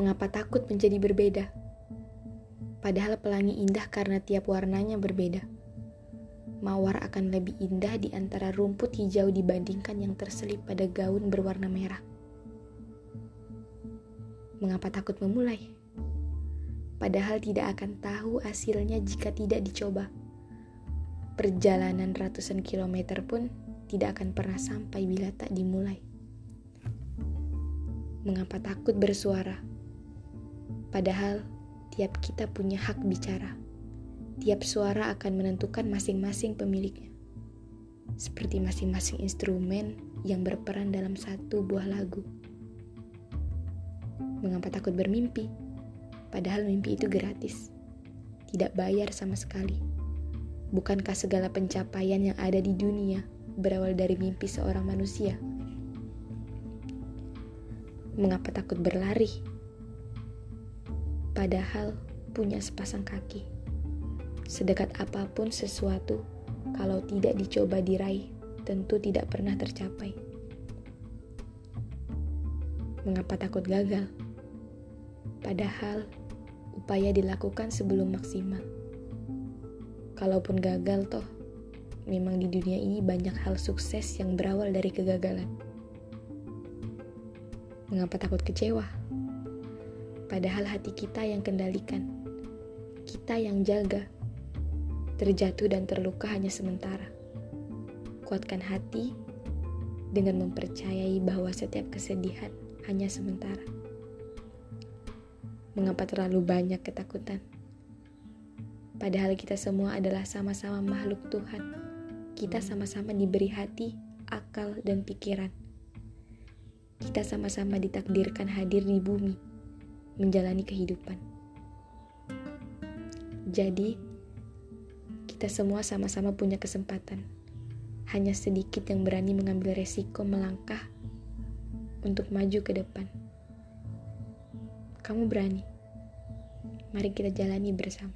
Mengapa takut menjadi berbeda? Padahal pelangi indah karena tiap warnanya berbeda. Mawar akan lebih indah di antara rumput hijau dibandingkan yang terselip pada gaun berwarna merah. Mengapa takut memulai? Padahal tidak akan tahu hasilnya jika tidak dicoba. Perjalanan ratusan kilometer pun tidak akan pernah sampai bila tak dimulai. Mengapa takut bersuara? Padahal tiap kita punya hak bicara. Tiap suara akan menentukan masing-masing pemiliknya. Seperti masing-masing instrumen yang berperan dalam satu buah lagu. Mengapa takut bermimpi? Padahal mimpi itu gratis. Tidak bayar sama sekali. Bukankah segala pencapaian yang ada di dunia berawal dari mimpi seorang manusia? Mengapa takut berlari? Padahal punya sepasang kaki. Sedekat apa pun sesuatu, kalau tidak dicoba diraih, tentu tidak pernah tercapai. Mengapa takut gagal? Padahal upaya dilakukan sebelum maksimal. Kalaupun gagal toh, memang di dunia ini banyak hal sukses yang berawal dari kegagalan. Mengapa takut kecewa? Padahal hati kita yang kendalikan, kita yang jaga. Terjatuh dan terluka hanya sementara. Kuatkan hati dengan mempercayai bahwa setiap kesedihan hanya sementara. Mengapa terlalu banyak ketakutan? Padahal kita semua adalah sama-sama makhluk Tuhan. Kita sama-sama diberi hati, akal, dan pikiran. Kita sama-sama ditakdirkan hadir di bumi menjalani kehidupan. Jadi, kita semua sama-sama punya kesempatan. Hanya sedikit yang berani mengambil resiko melangkah untuk maju ke depan. Kamu berani. Mari kita jalani bersama.